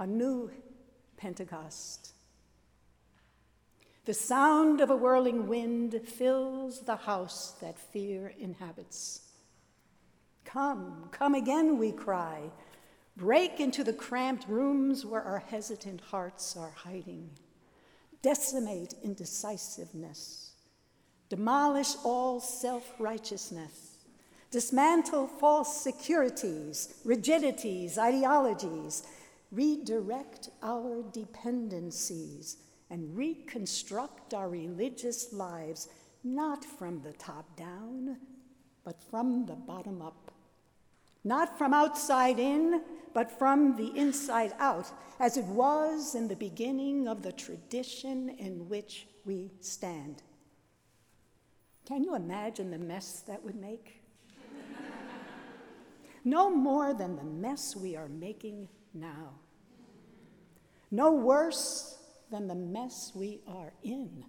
a new Pentecost. The sound of a whirling wind fills the house that fear inhabits. Come, come again, we cry. Break into the cramped rooms where our hesitant hearts are hiding. Decimate indecisiveness. Demolish all self righteousness. Dismantle false securities, rigidities, ideologies. Redirect our dependencies and reconstruct our religious lives not from the top down, but from the bottom up. Not from outside in, but from the inside out, as it was in the beginning of the tradition in which we stand. Can you imagine the mess that would make? no more than the mess we are making now. No worse than the mess we are in.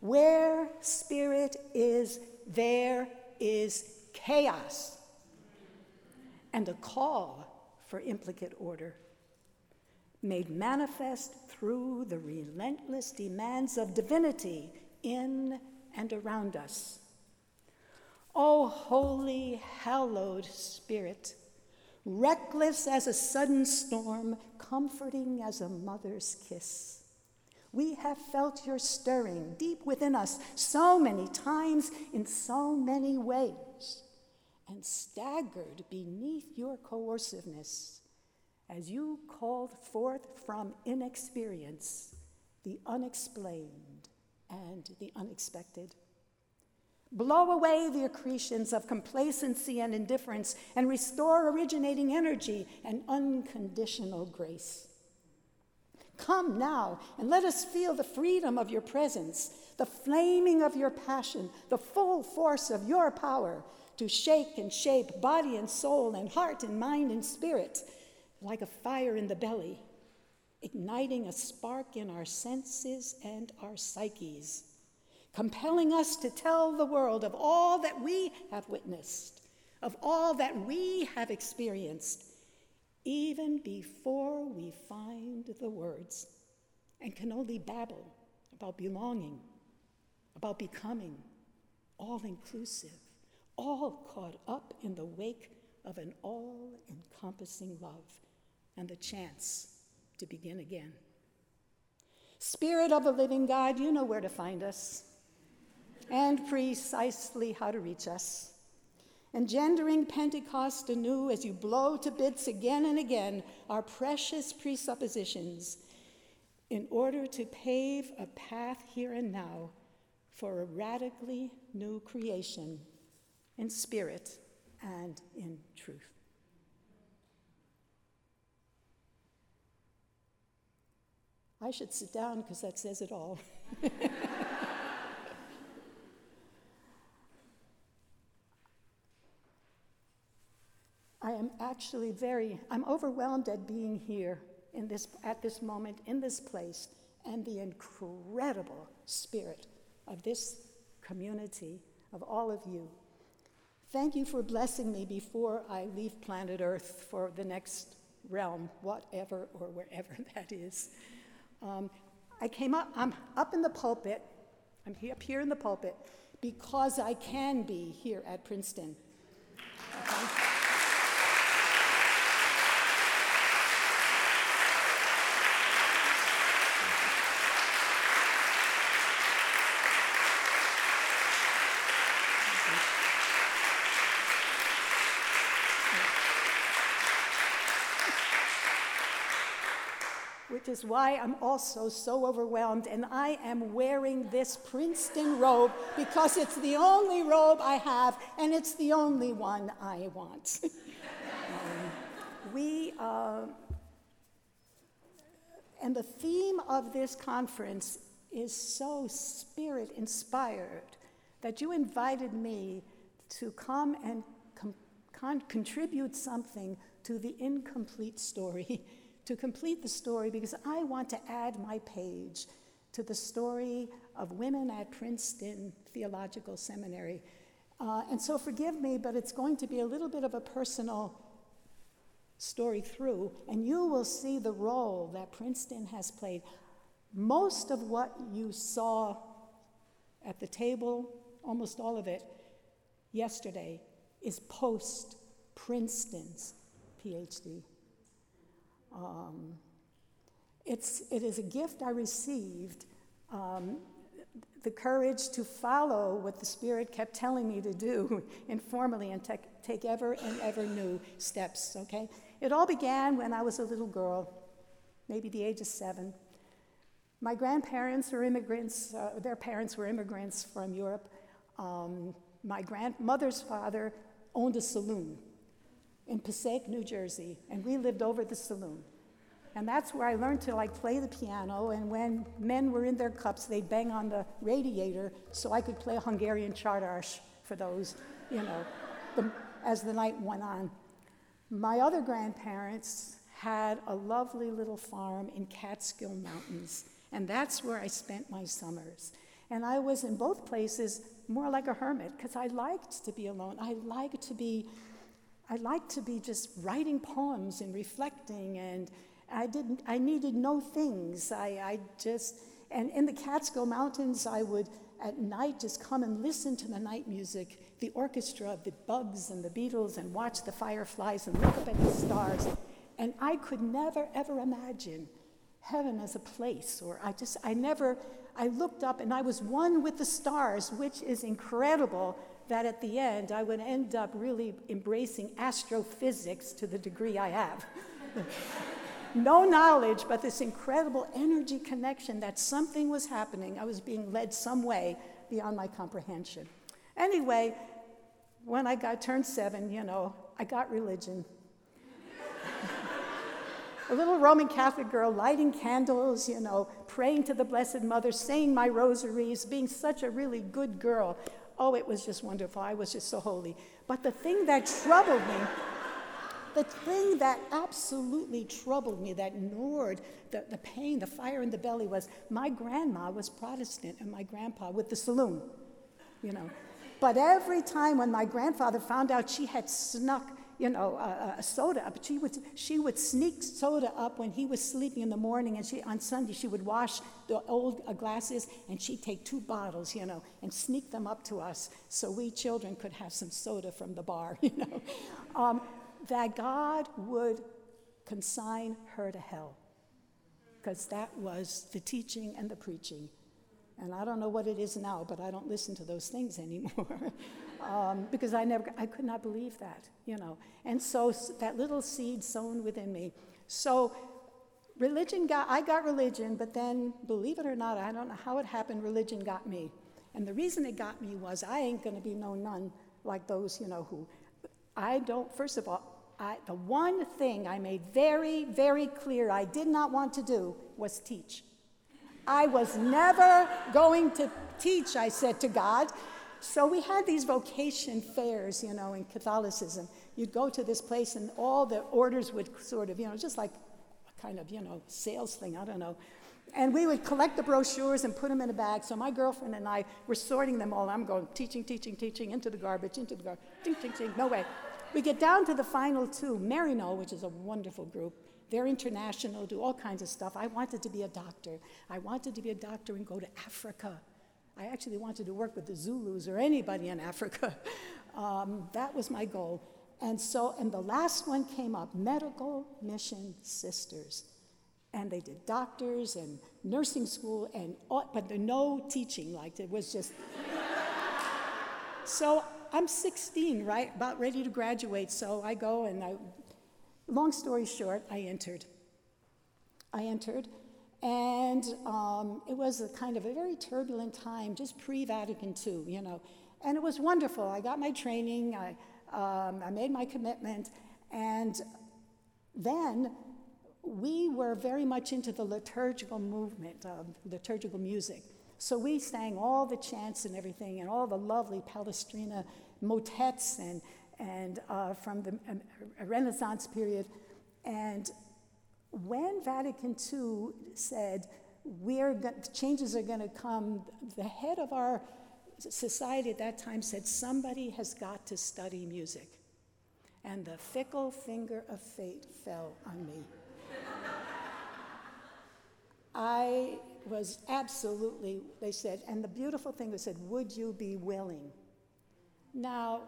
Where spirit is, there is chaos and a call for implicate order, made manifest through the relentless demands of divinity in and around us. O holy, hallowed Spirit, reckless as a sudden storm, comforting as a mother's kiss. We have felt your stirring deep within us so many times in so many ways, and staggered beneath your coerciveness as you called forth from inexperience the unexplained and the unexpected. Blow away the accretions of complacency and indifference and restore originating energy and unconditional grace. Come now and let us feel the freedom of your presence, the flaming of your passion, the full force of your power to shake and shape body and soul and heart and mind and spirit like a fire in the belly, igniting a spark in our senses and our psyches compelling us to tell the world of all that we have witnessed, of all that we have experienced, even before we find the words and can only babble about belonging, about becoming, all inclusive, all caught up in the wake of an all encompassing love and the chance to begin again. Spirit of the living God, you know where to find us and precisely how to reach us. Engendering Pentecost anew as you blow to bits again and again our precious presuppositions in order to pave a path here and now for a radically new creation in spirit and in truth. I should sit down because that says it all. actually very, I'm overwhelmed at being here in this, at this moment, in this place, and the incredible spirit of this community, of all of you. Thank you for blessing me before I leave planet Earth for the next realm, whatever or wherever that is. Um, I came up, I'm up in the pulpit, I'm up here in the pulpit because I can be here at Princeton. Okay? Which is why I'm also so overwhelmed. And I am wearing this Princeton robe because it's the only robe I have, and it's the only one I want. um, we, uh, and the theme of this conference is so spirit inspired that you invited me to come and com- con- contribute something to the incomplete story to complete the story because I want to add my page to the story of women at Princeton Theological Seminary. Uh, and so forgive me, but it's going to be a little bit of a personal story through, and you will see the role that Princeton has played. Most of what you saw at the table, almost all of it, yesterday, is post Princeton's PhD. Um, it's, it is a gift I received, um, the courage to follow what the Spirit kept telling me to do informally and take, take ever and ever new steps, okay? It all began when I was a little girl, maybe the age of seven. My grandparents were immigrants, uh, their parents were immigrants from Europe. Um, my grandmother's father owned a saloon in Passaic, New Jersey, and we lived over the saloon. And that's where I learned to like play the piano. And when men were in their cups, they'd bang on the radiator so I could play a Hungarian csárdás for those, you know, the, as the night went on. My other grandparents had a lovely little farm in Catskill Mountains, and that's where I spent my summers. And I was in both places more like a hermit because I liked to be alone. I liked to be, I liked to be just writing poems and reflecting and I didn't, I needed no things. I, I just, and in the Catskill Mountains, I would at night just come and listen to the night music, the orchestra of the bugs and the beetles, and watch the fireflies and look up at the stars. And I could never, ever imagine heaven as a place, or I just, I never, I looked up and I was one with the stars, which is incredible that at the end I would end up really embracing astrophysics to the degree I have. no knowledge, but this incredible energy connection that something was happening. I was being led some way beyond my comprehension. Anyway, when I got turned seven, you know, I got religion. a little Roman Catholic girl lighting candles, you know, praying to the Blessed Mother, saying my rosaries, being such a really good girl. Oh, it was just wonderful. I was just so holy. But the thing that troubled me the thing that absolutely troubled me, that gnawed the, the pain, the fire in the belly, was my grandma was Protestant and my grandpa with the saloon, you know. But every time when my grandfather found out she had snuck, you know, a, a, soda up, she would, she would sneak soda up when he was sleeping in the morning, and she, on Sunday she would wash the old uh, glasses, and she'd take two bottles, you know, and sneak them up to us so we children could have some soda from the bar, you know. Um, that God would consign her to hell because that was the teaching and the preaching. And I don't know what it is now, but I don't listen to those things anymore um, because I never, I could not believe that, you know. And so that little seed sown within me. So religion got, I got religion, but then, believe it or not, I don't know how it happened, religion got me. And the reason it got me was I ain't going to be no nun like those, you know, who I don't, first of all, I, the one thing I made very, very clear I did not want to do was teach. I was never going to teach, I said to God. So we had these vocation fairs, you know, in Catholicism. You'd go to this place and all the orders would sort of, you know, just like a kind of, you know, sales thing, I don't know. And we would collect the brochures and put them in a bag. So my girlfriend and I were sorting them all. I'm going teaching, teaching, teaching, into the garbage, into the garbage, ting, ting, ting, no way. We get down to the final two. Maryknoll, which is a wonderful group, they're international, do all kinds of stuff. I wanted to be a doctor. I wanted to be a doctor and go to Africa. I actually wanted to work with the Zulus or anybody in Africa. Um, that was my goal. And so, and the last one came up medical mission sisters. And they did doctors and nursing school, and all, but no teaching, like it was just. so I'm 16, right? About ready to graduate. So I go and I, long story short, I entered. I entered, and um, it was a kind of a very turbulent time, just pre Vatican II, you know. And it was wonderful. I got my training, I, um, I made my commitment, and then we were very much into the liturgical movement of liturgical music. So we sang all the chants and everything, and all the lovely Palestrina motets and, and uh, from the um, Renaissance period. And when Vatican II said, we're go- changes are going to come, the head of our society at that time said, somebody has got to study music. and the fickle finger of fate fell on me. I was absolutely, they said, and the beautiful thing was said, would you be willing? Now,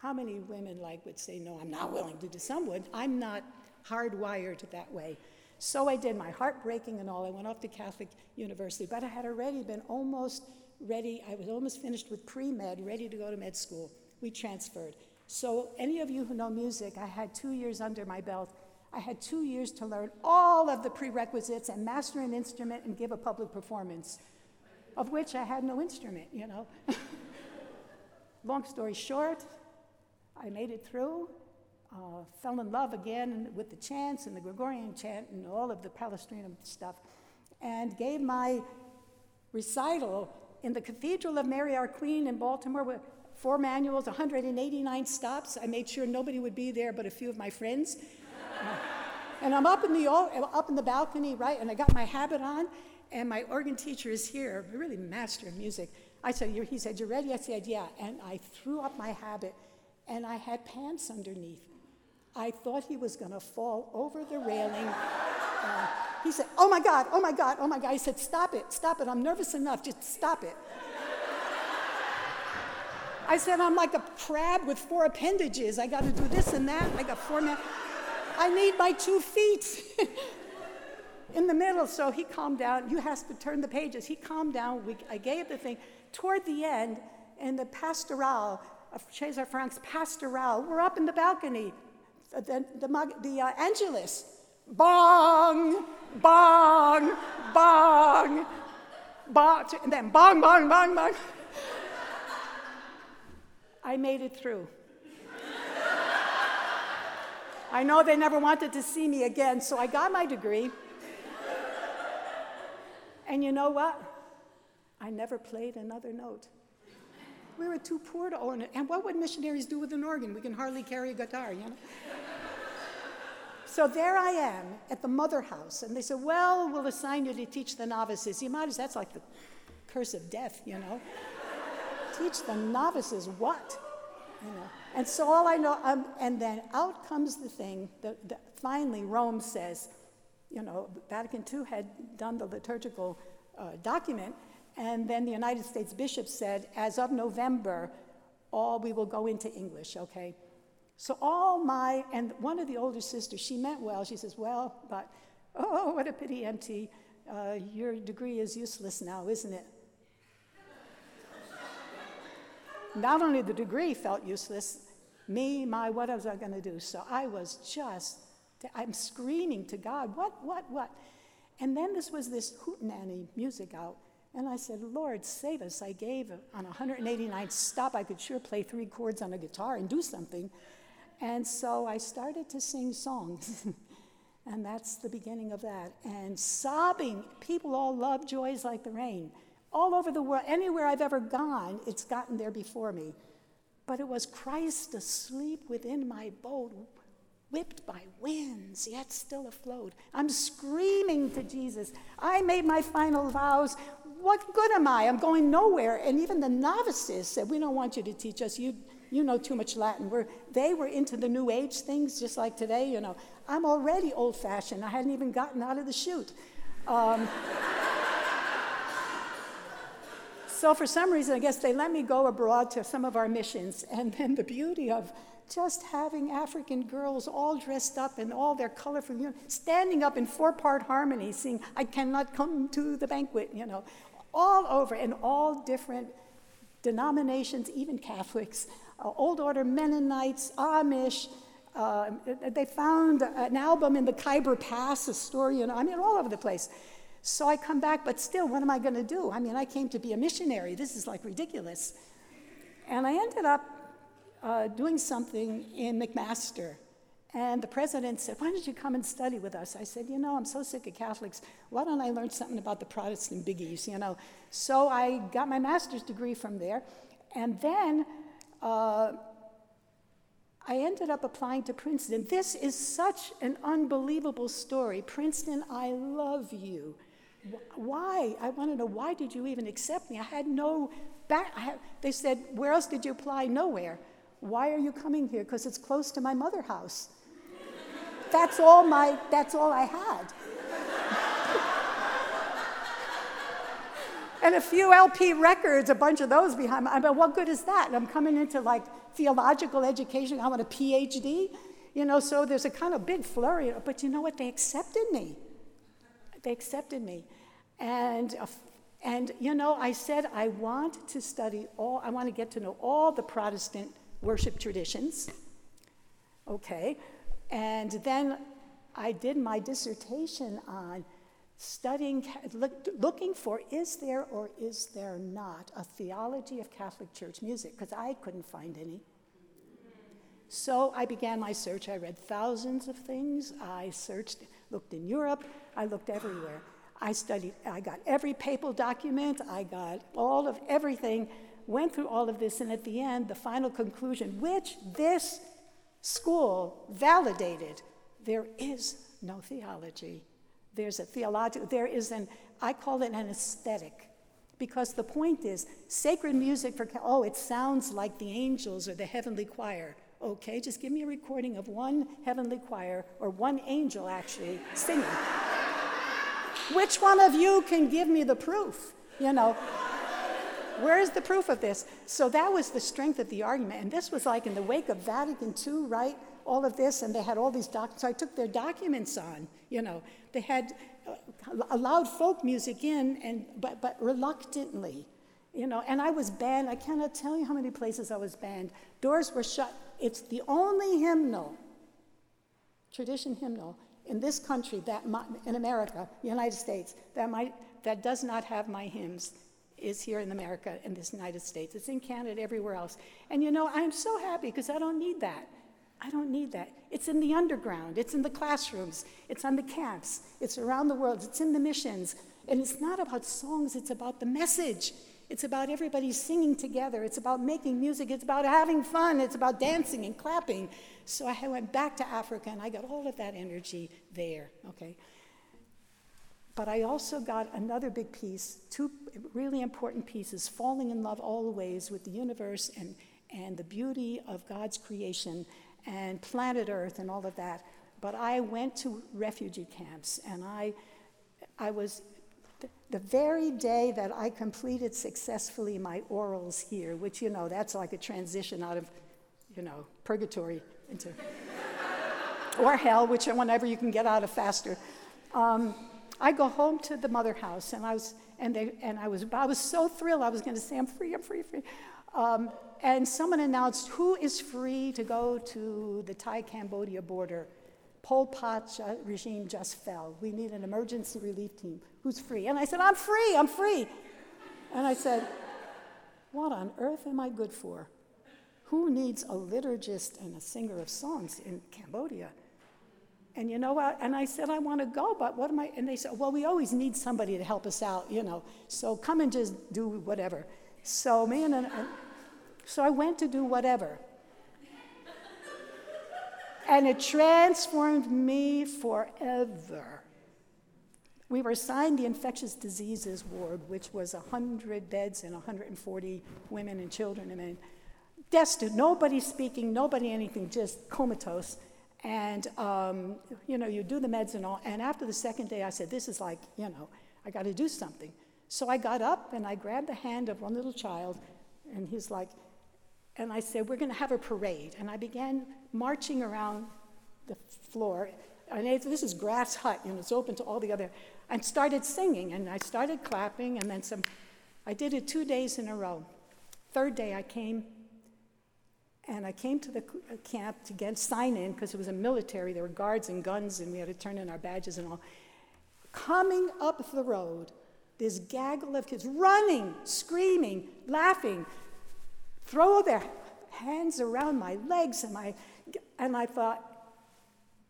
how many women like would say, no, I'm not willing to do? Some would. I'm not hardwired that way. So I did my heartbreaking and all. I went off to Catholic University, but I had already been almost ready. I was almost finished with pre med, ready to go to med school. We transferred. So, any of you who know music, I had two years under my belt. I had two years to learn all of the prerequisites and master an instrument and give a public performance, of which I had no instrument, you know. Long story short, I made it through, uh, fell in love again with the chants and the Gregorian chant and all of the Palestrina stuff, and gave my recital in the Cathedral of Mary Our Queen in Baltimore with four manuals, 189 stops. I made sure nobody would be there but a few of my friends. Uh, and I'm up in the up in the balcony, right? And I got my habit on, and my organ teacher is here, a really master of music. I said, he said, "You ready?" I said, "Yeah." And I threw up my habit, and I had pants underneath. I thought he was going to fall over the railing. Uh, he said, Oh my God, oh my God, oh my God. He said, Stop it, stop it. I'm nervous enough. Just stop it. I said, I'm like a crab with four appendages. I got to do this and that. I got four. I need my two feet in the middle. So he calmed down. You have to turn the pages. He calmed down. We, I gave the thing. Toward the end, in the pastoral, of Cesar Franck's pastoral, we're up in the balcony. The, the, the, the uh, Angelus bong, bong, bong, bong, and then bong, bong, bong, bong. I made it through. I know they never wanted to see me again, so I got my degree. And you know what? I never played another note. We were too poor to own it. And what would missionaries do with an organ? We can hardly carry a guitar, you know? So there I am at the mother house, and they said, Well, we'll assign you to teach the novices. You might as that's like the curse of death, you know. teach the novices what? You know. And so all I know, um, and then out comes the thing. The, the, finally, Rome says, you know, Vatican II had done the liturgical uh, document, and then the United States bishops said, as of November, all we will go into English, okay? So all my, and one of the older sisters, she meant well. She says, well, but, oh, what a pity, MT. Uh, your degree is useless now, isn't it? Not only the degree felt useless, me, my, what was I going to do? So I was just, I'm screaming to God, what, what, what? And then this was this hootenanny music out. And I said, Lord, save us. I gave on 189 stop, I could sure play three chords on a guitar and do something. And so I started to sing songs. and that's the beginning of that. And sobbing, people all love Joy Is Like the Rain. All over the world, anywhere I've ever gone, it's gotten there before me. But it was Christ asleep within my boat, whipped by winds, yet still afloat. I'm screaming to Jesus. I made my final vows. What good am I? I'm going nowhere. And even the novices said, We don't want you to teach us. You you know too much Latin. They were into the New Age things just like today, you know. I'm already old fashioned. I hadn't even gotten out of the chute. Um, so, for some reason, I guess they let me go abroad to some of our missions. And then the beauty of just having African girls all dressed up in all their colorful, you know, standing up in four part harmony, singing, I cannot come to the banquet, you know, all over, and all different denominations, even Catholics uh, Old Order Mennonites, Amish. Uh, they found an album in the Khyber Pass, a story, you know, I mean, all over the place. So I come back, but still, what am I going to do? I mean, I came to be a missionary. This is like ridiculous. And I ended up uh, doing something in McMaster. And the president said, Why don't you come and study with us? I said, You know, I'm so sick of Catholics. Why don't I learn something about the Protestant biggies, you know? So I got my master's degree from there. And then uh, I ended up applying to Princeton. This is such an unbelievable story. Princeton, I love you. Why? I want to know why did you even accept me? I had no back. Had, they said, Where else did you apply? Nowhere. Why are you coming here? Because it's close to my mother house. that's all my that's all I had. And a few LP records, a bunch of those behind me. I mean, what good is that? I'm coming into like theological education. I want a PhD. You know, so there's a kind of big flurry. But you know what? They accepted me. They accepted me. And, uh, and you know, I said I want to study all, I want to get to know all the Protestant worship traditions. Okay. And then I did my dissertation on studying, look, looking for is there or is there not a theology of Catholic Church music, because I couldn't find any. So I began my search. I read thousands of things. I searched, looked in Europe, I looked everywhere. I studied, I got every papal document, I got all of everything, went through all of this, and at the end, the final conclusion, which this school validated there is no theology. There's a theological, there is an, I call it an aesthetic. Because the point is, sacred music for, oh, it sounds like the angels or the heavenly choir. Okay, just give me a recording of one heavenly choir or one angel actually singing. Which one of you can give me the proof? You know, where's the proof of this? So that was the strength of the argument. And this was like in the wake of Vatican II, right? All of this, and they had all these documents. So I took their documents on, you know. They had uh, allowed folk music in, and, but, but reluctantly, you know. And I was banned. I cannot tell you how many places I was banned. Doors were shut. It's the only hymnal, tradition hymnal, in this country, that in America, United States, that, might, that does not have my hymns is here in America, in this United States. It's in Canada, everywhere else. And you know, I'm so happy because I don't need that. I don't need that. It's in the underground, it's in the classrooms, it's on the camps, it's around the world, it's in the missions. And it's not about songs, it's about the message. It's about everybody singing together. It's about making music. It's about having fun. It's about dancing and clapping. So I went back to Africa and I got all of that energy there, okay? But I also got another big piece, two really important pieces falling in love always with the universe and, and the beauty of God's creation and planet Earth and all of that. But I went to refugee camps and I, I was the very day that I completed successfully my orals here, which, you know, that's like a transition out of, you know, purgatory into, or hell, which whenever you can get out of faster. Um, I go home to the mother house, and I was, and, they, and I was, I was so thrilled. I was going to say, I'm free, I'm free, free. Um, and someone announced, who is free to go to the Thai-Cambodia border? Pol Pot regime just fell. We need an emergency relief team. Who's free? And I said, I'm free, I'm free. And I said, What on earth am I good for? Who needs a liturgist and a singer of songs in Cambodia? And you know what? And I said, I want to go, but what am I? And they said, Well, we always need somebody to help us out, you know. So come and just do whatever. So me and, and so I went to do whatever. And it transformed me forever. We were assigned the infectious diseases ward, which was 100 beds and 140 women and children and men. Destitute, nobody speaking, nobody anything, just comatose. And, um, you know, you do the meds and all. And after the second day, I said, This is like, you know, I got to do something. So I got up and I grabbed the hand of one little child, and he's like, and I said, We're going to have a parade. And I began marching around the floor. And this is Grass Hut, know, it's open to all the other. And started singing, and I started clapping, and then some. I did it two days in a row. Third day, I came, and I came to the uh, camp to get sign in because it was a military. There were guards and guns, and we had to turn in our badges and all. Coming up the road, this gaggle of kids running, screaming, laughing, throw their hands around my legs and my and I thought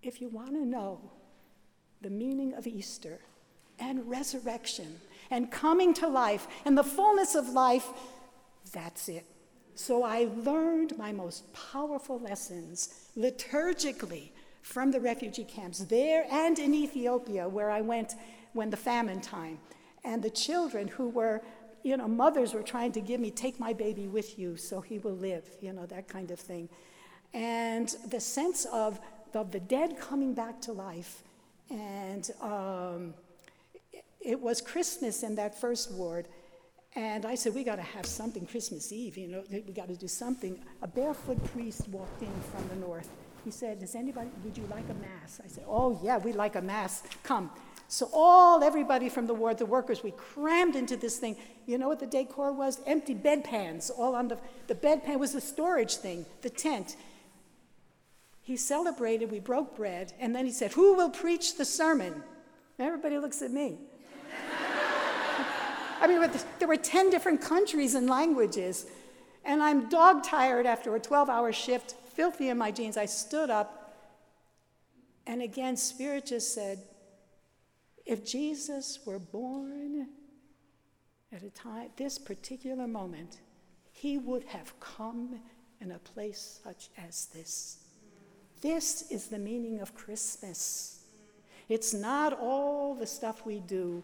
if you want to know the meaning of Easter and resurrection and coming to life and the fullness of life that's it. So I learned my most powerful lessons liturgically from the refugee camps there and in Ethiopia where I went when the famine time and the children who were you know, mothers were trying to give me, take my baby with you so he will live, you know, that kind of thing. And the sense of, of the dead coming back to life. And um, it was Christmas in that first ward. And I said, we got to have something Christmas Eve, you know, we got to do something. A barefoot priest walked in from the north. He said, Does anybody, would you like a mass? I said, Oh, yeah, we'd like a mass. Come. So, all, everybody from the ward, the workers, we crammed into this thing. You know what the decor was? Empty bedpans, all on the, the bedpan was the storage thing, the tent. He celebrated, we broke bread, and then he said, Who will preach the sermon? Everybody looks at me. I mean, there were 10 different countries and languages, and I'm dog tired after a 12 hour shift, filthy in my jeans. I stood up, and again, Spirit just said, if Jesus were born at a time, this particular moment, he would have come in a place such as this. This is the meaning of Christmas. It's not all the stuff we do,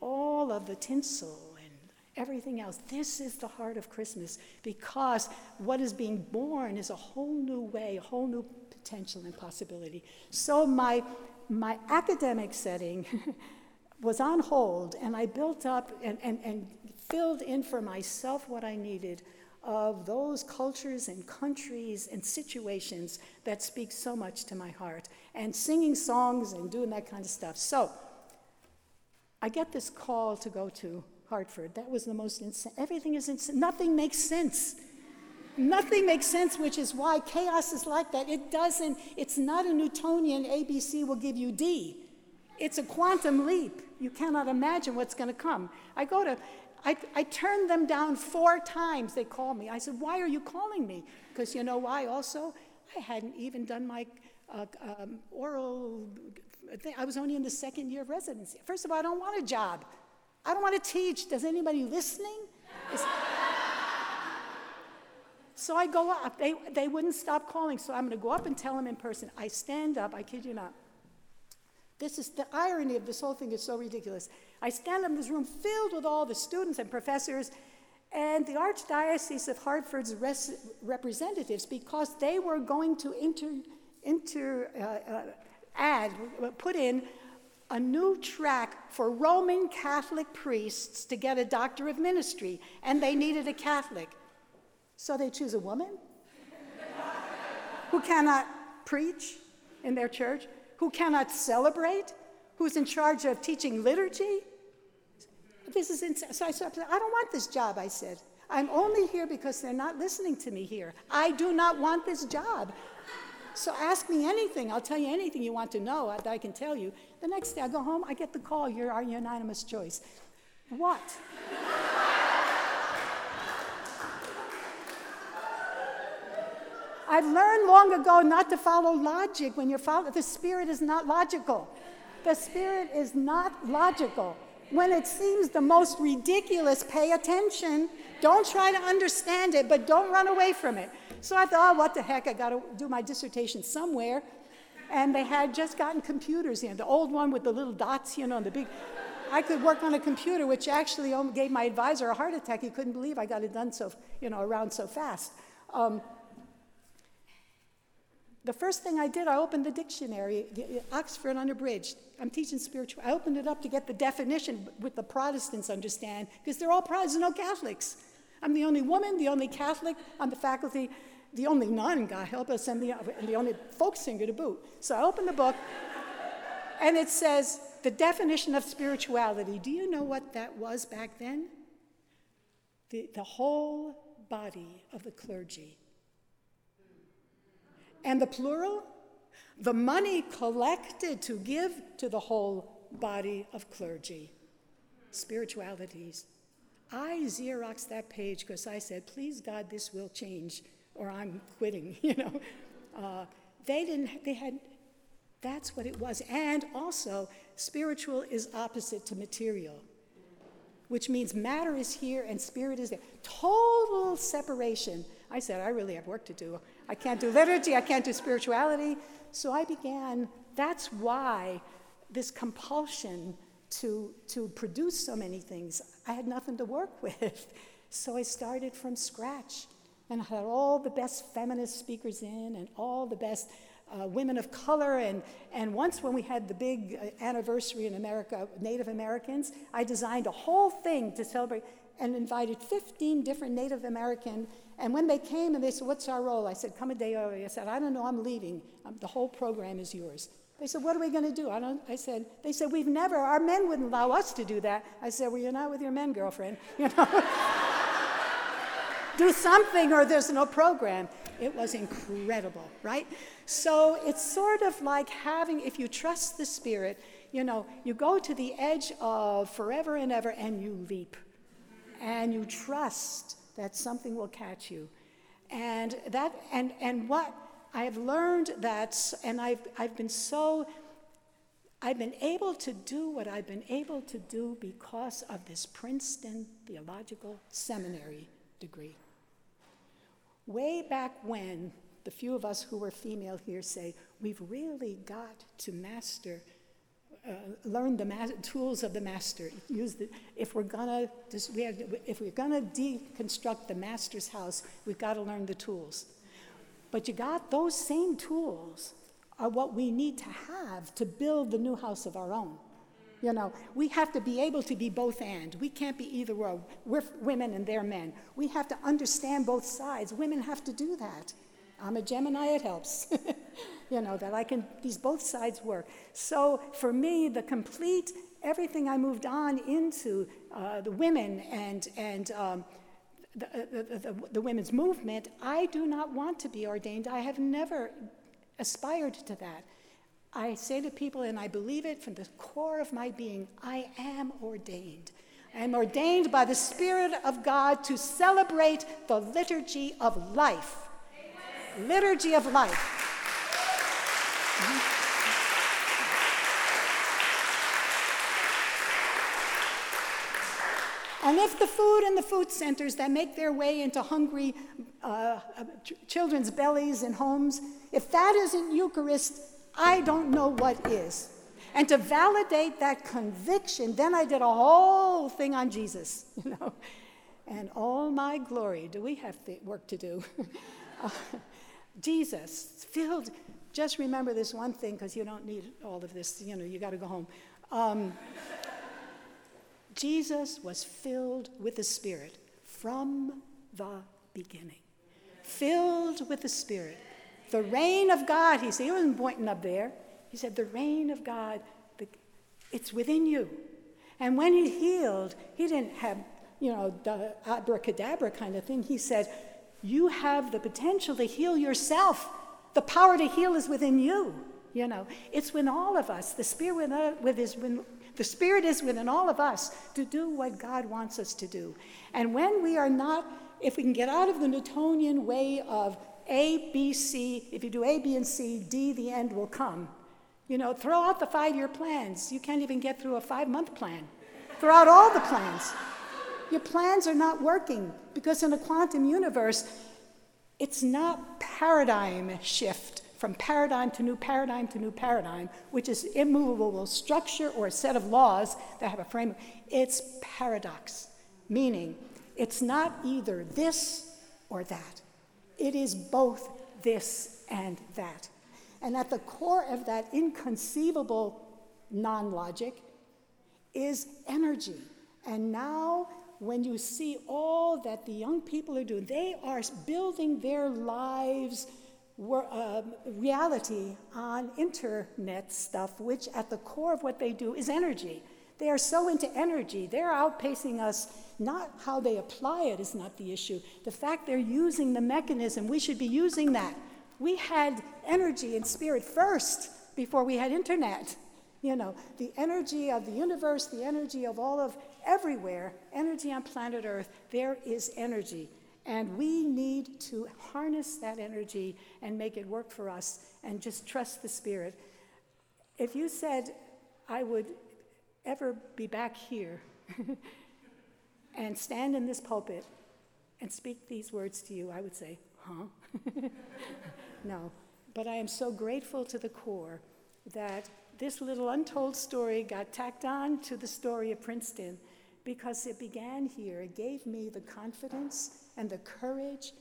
all of the tinsel and everything else. This is the heart of Christmas because what is being born is a whole new way, a whole new potential and possibility. So, my my academic setting was on hold, and I built up and, and, and filled in for myself what I needed of those cultures and countries and situations that speak so much to my heart, and singing songs and doing that kind of stuff. So, I get this call to go to Hartford. That was the most insane. Everything is insane. Nothing makes sense. Nothing makes sense, which is why chaos is like that. It doesn't, it's not a Newtonian ABC will give you D. It's a quantum leap. You cannot imagine what's going to come. I go to, I, I turned them down four times. They called me. I said, Why are you calling me? Because you know why also? I hadn't even done my uh, um, oral thing. I was only in the second year of residency. First of all, I don't want a job. I don't want to teach. Does anybody listening? So I go up. They, they wouldn't stop calling, so I'm going to go up and tell them in person. I stand up, I kid you not. This is the irony of this whole thing is so ridiculous. I stand up in this room filled with all the students and professors and the Archdiocese of Hartford's res- representatives because they were going to inter, inter uh, uh, add, put in a new track for Roman Catholic priests to get a doctor of ministry, and they needed a Catholic. So they choose a woman who cannot preach in their church, who cannot celebrate, who's in charge of teaching liturgy. This is insane. So I said, I don't want this job, I said. I'm only here because they're not listening to me here. I do not want this job. So ask me anything. I'll tell you anything you want to know that I can tell you. The next day I go home, I get the call, you're our unanimous choice. What? I learned long ago not to follow logic when you're following. The Spirit is not logical. The Spirit is not logical. When it seems the most ridiculous, pay attention. Don't try to understand it, but don't run away from it. So I thought, oh, what the heck, I got to do my dissertation somewhere. And they had just gotten computers in, the old one with the little dots, you know, and the big. I could work on a computer, which actually gave my advisor a heart attack. He couldn't believe I got it done so, you know, around so fast. Um, the first thing I did, I opened the dictionary, uh, Oxford Unabridged. I'm teaching spiritual. I opened it up to get the definition what the Protestants understand, because they're all Protestants, no Catholics. I'm the only woman, the only Catholic on the faculty, the only nun, God help us, and the, uh, and the only folk singer to boot. So I opened the book, and it says the definition of spirituality. Do you know what that was back then? The, the whole body of the clergy and the plural, the money collected to give to the whole body of clergy. Spiritualities. I Xeroxed that page because I said, please God, this will change, or I'm quitting, you know. Uh, they didn't, they had, that's what it was. And also, spiritual is opposite to material, which means matter is here and spirit is there. Total separation. I said, I really have work to do. I can't do liturgy, I can't do spirituality. So I began, that's why this compulsion to, to produce so many things. I had nothing to work with. So I started from scratch and I had all the best feminist speakers in and all the best uh, women of color. And, and once, when we had the big uh, anniversary in America, Native Americans, I designed a whole thing to celebrate and invited 15 different Native American. And when they came and they said, What's our role? I said, Come a day early. I said, I don't know, I'm leaving. Um, the whole program is yours. They said, What are we going to do? I, don't, I said, They said, We've never, our men wouldn't allow us to do that. I said, Well, you're not with your men, girlfriend. You know? do something or there's no program. It was incredible, right? So it's sort of like having, if you trust the Spirit, you know, you go to the edge of forever and ever and you leap. And you trust that something will catch you. And that, and, and what I have learned that, and I've, I've been so, I've been able to do what I've been able to do because of this Princeton Theological Seminary degree. Way back when, the few of us who were female here say, we've really got to master, uh, learn the ma- tools of the master. Use the, if we're gonna, we have, if we're gonna deconstruct the master's house, we've got to learn the tools. But you got those same tools are what we need to have to build the new house of our own. You know, we have to be able to be both and. We can't be either or. We're women and they're men. We have to understand both sides. Women have to do that. I'm a Gemini, it helps. you know, that I can, these both sides work. So for me, the complete, everything I moved on into, uh, the women and, and um, the, uh, the, the, the women's movement, I do not want to be ordained. I have never aspired to that. I say to people, and I believe it from the core of my being I am ordained. I am ordained by the Spirit of God to celebrate the liturgy of life. Liturgy of life. And if the food in the food centers that make their way into hungry uh, uh, children's bellies and homes, if that isn't Eucharist, I don't know what is. And to validate that conviction, then I did a whole thing on Jesus, you know. And all my glory, do we have work to do? Jesus, filled, just remember this one thing because you don't need all of this, you know, you got to go home. Um, Jesus was filled with the Spirit from the beginning. Filled with the Spirit. The reign of God, he said, he wasn't pointing up there. He said, the reign of God, the, it's within you. And when he healed, he didn't have, you know, the abracadabra kind of thing. He said, you have the potential to heal yourself. The power to heal is within you. You know, it's when all of us. The Spirit, with uh, his, the Spirit is within all of us to do what God wants us to do. And when we are not, if we can get out of the Newtonian way of a, B, C. If you do A, B, and C, D, the end will come. You know, throw out the five year plans. You can't even get through a five month plan. Throw out all the plans. Your plans are not working because in a quantum universe, it's not paradigm shift from paradigm to new paradigm to new paradigm, which is immovable structure or a set of laws that have a framework. It's paradox, meaning it's not either this or that. It is both this and that. And at the core of that inconceivable non logic is energy. And now, when you see all that the young people are doing, they are building their lives. Uh, reality on internet stuff, which at the core of what they do is energy. They are so into energy, they're outpacing us not how they apply it is not the issue. The fact they're using the mechanism, we should be using that. We had energy and spirit first before we had internet. You know, the energy of the universe, the energy of all of everywhere, energy on planet Earth, there is energy. And we need to harness that energy and make it work for us and just trust the Spirit. If you said, I would ever be back here, and stand in this pulpit and speak these words to you, I would say, huh? no. But I am so grateful to the core that this little untold story got tacked on to the story of Princeton because it began here. It gave me the confidence and the courage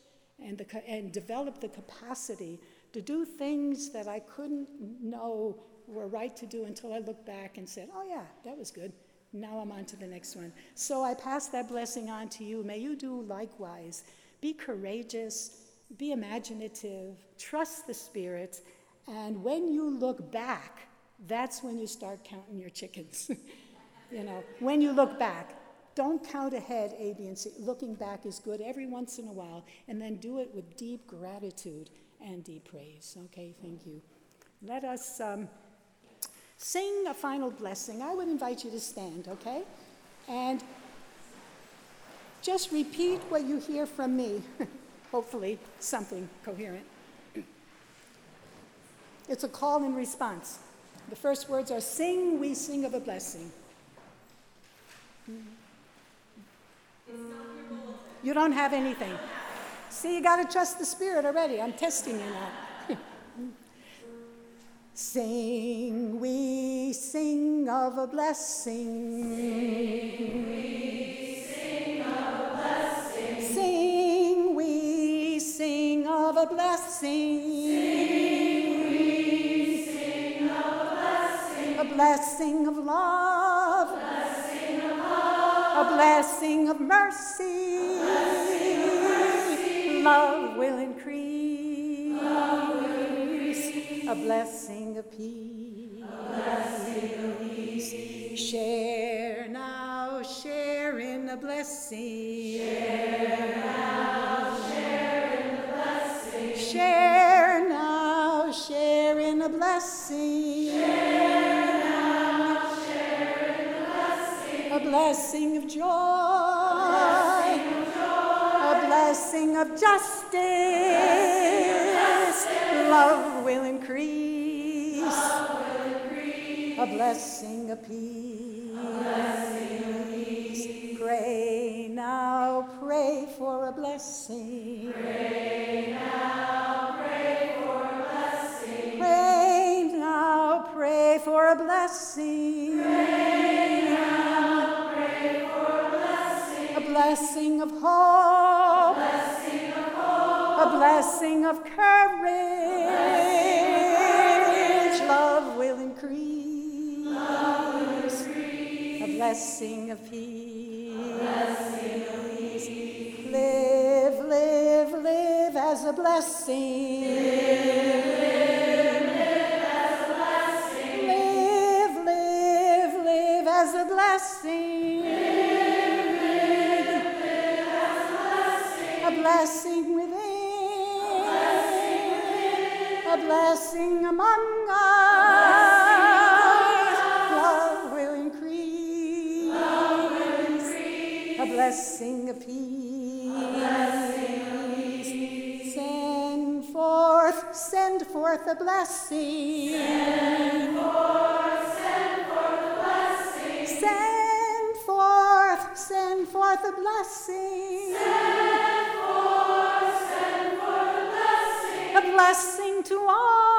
and, the, and developed the capacity to do things that I couldn't know were right to do until I looked back and said, oh, yeah, that was good. Now I'm on to the next one. So I pass that blessing on to you. May you do likewise. Be courageous, be imaginative, trust the Spirit, and when you look back, that's when you start counting your chickens. you know, when you look back, don't count ahead, A, B, and C. Looking back is good every once in a while, and then do it with deep gratitude and deep praise. Okay, thank you. Let us um, sing a final blessing. I would invite you to stand, okay? And just repeat what you hear from me. Hopefully, something coherent. It's a call and response. The first words are Sing, we sing of a blessing. You don't have anything. See, you got to trust the Spirit already. I'm testing you now. sing, we sing of a blessing. Sing, we sing of a blessing. Sing, we sing of a blessing. Sing, we sing of a blessing. A blessing of love. A blessing of mercy. Love will increase. A blessing of peace. Blessing of peace. Share now, share in the blessing. Share now, share in the blessing. Share now, share in the blessing. Blessing. Of joy. Blessing of joy. A blessing of justice. Love will increase. A blessing of peace. Pray now, pray for a blessing. Pray now, pray for a blessing. Pray now, pray for a blessing. Blessing. Of hope. Blessing of hope. A blessing of courage. Love will increase. Love will increase. A blessing of peace. Blessing of peace. Live, live, live as a blessing. Live, A blessing among us. Love will increase. Love will increase. A blessing of peace. Blessing of peace. Send forth, send forth a blessing. Send forth, send forth a blessing. Send forth, send forth a blessing. Send forth, send forth a blessing. A blessing to